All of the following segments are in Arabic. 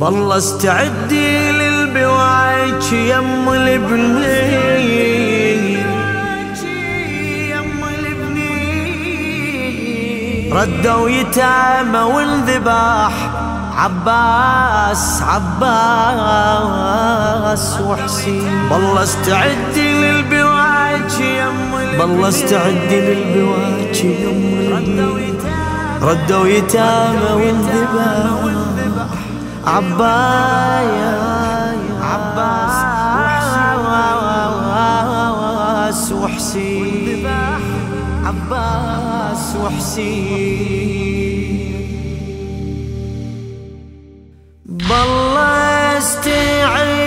بالله استعدي للبواج يم البنين ردوا يتامى وانذباح عباس عباس وحسين. بالله استعدي للبواج يم بالله استعدي للبواج يم ردوا يتامى وانذباح عباس عباس وحسين. عباس وحسين. بالله استعد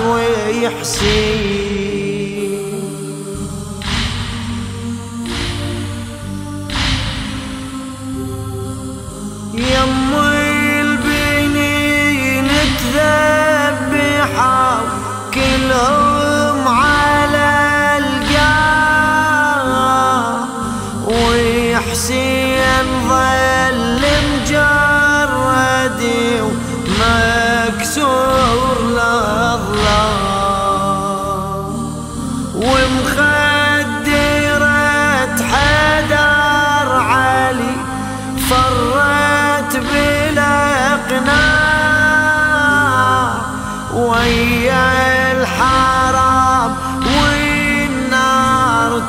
ويحسين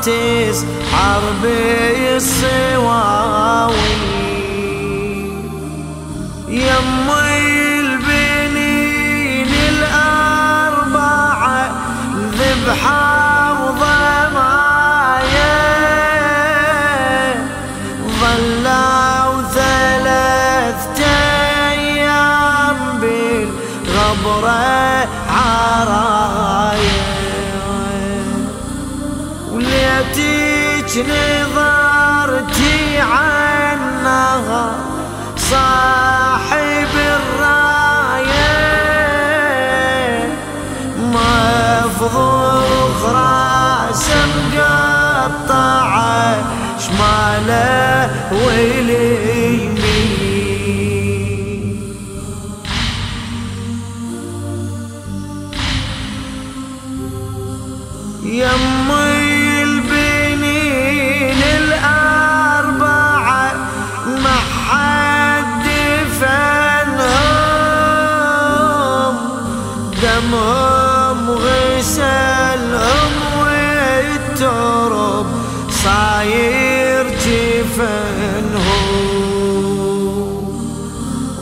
والنار تسحر وليتك نظرتي عنها صاحب الراية. مفضوخ راسه مقطعة شماله واليمين يم دمهم غسلهم والترب صاير جفنهم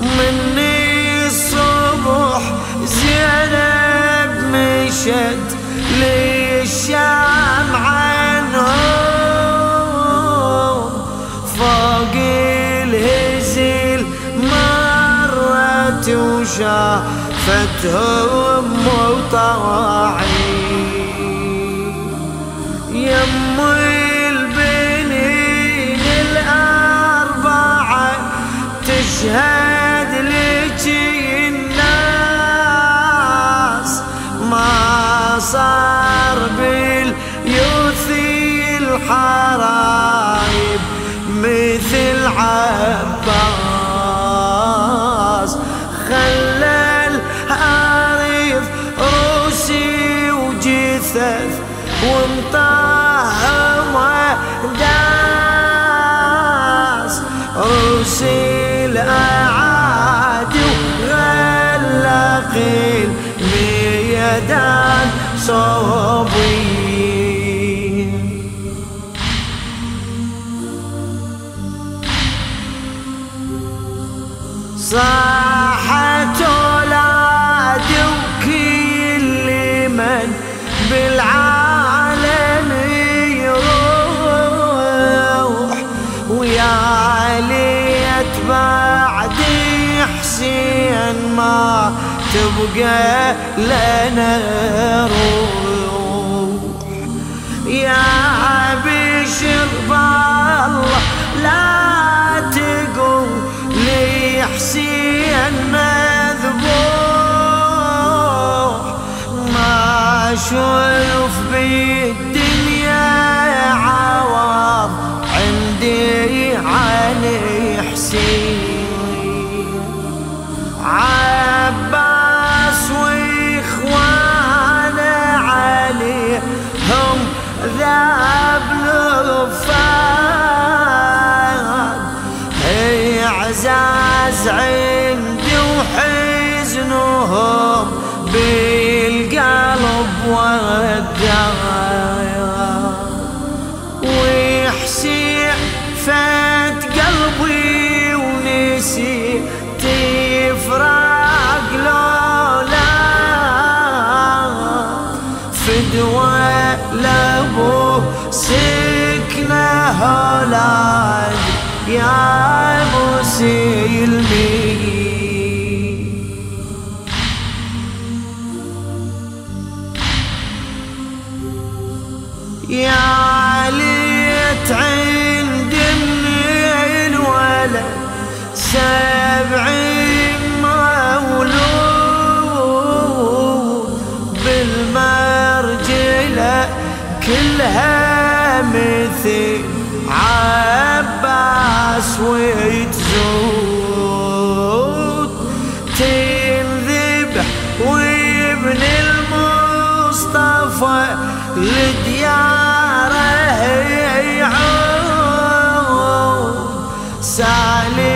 مني الصبح زينب مشت للشام عنهم فوق الهزيل مرت وشافتهم وطواعين يم البنين الأربعة تشهد لك الناس ما صار باليوث الحرايب مثل عباس. روسي الأعادي وغلقين ميدان صوبين صاحت حسين ما تبقى لنا روح. يا عبشر بالله لا تقول لي حسين مذبوح. ما أشوف بيه لهم بالقلب والدعايا ويحسي فيه الهامثي عباس وتزود تنذبح وابن المصطفى لدياره يعود. سالم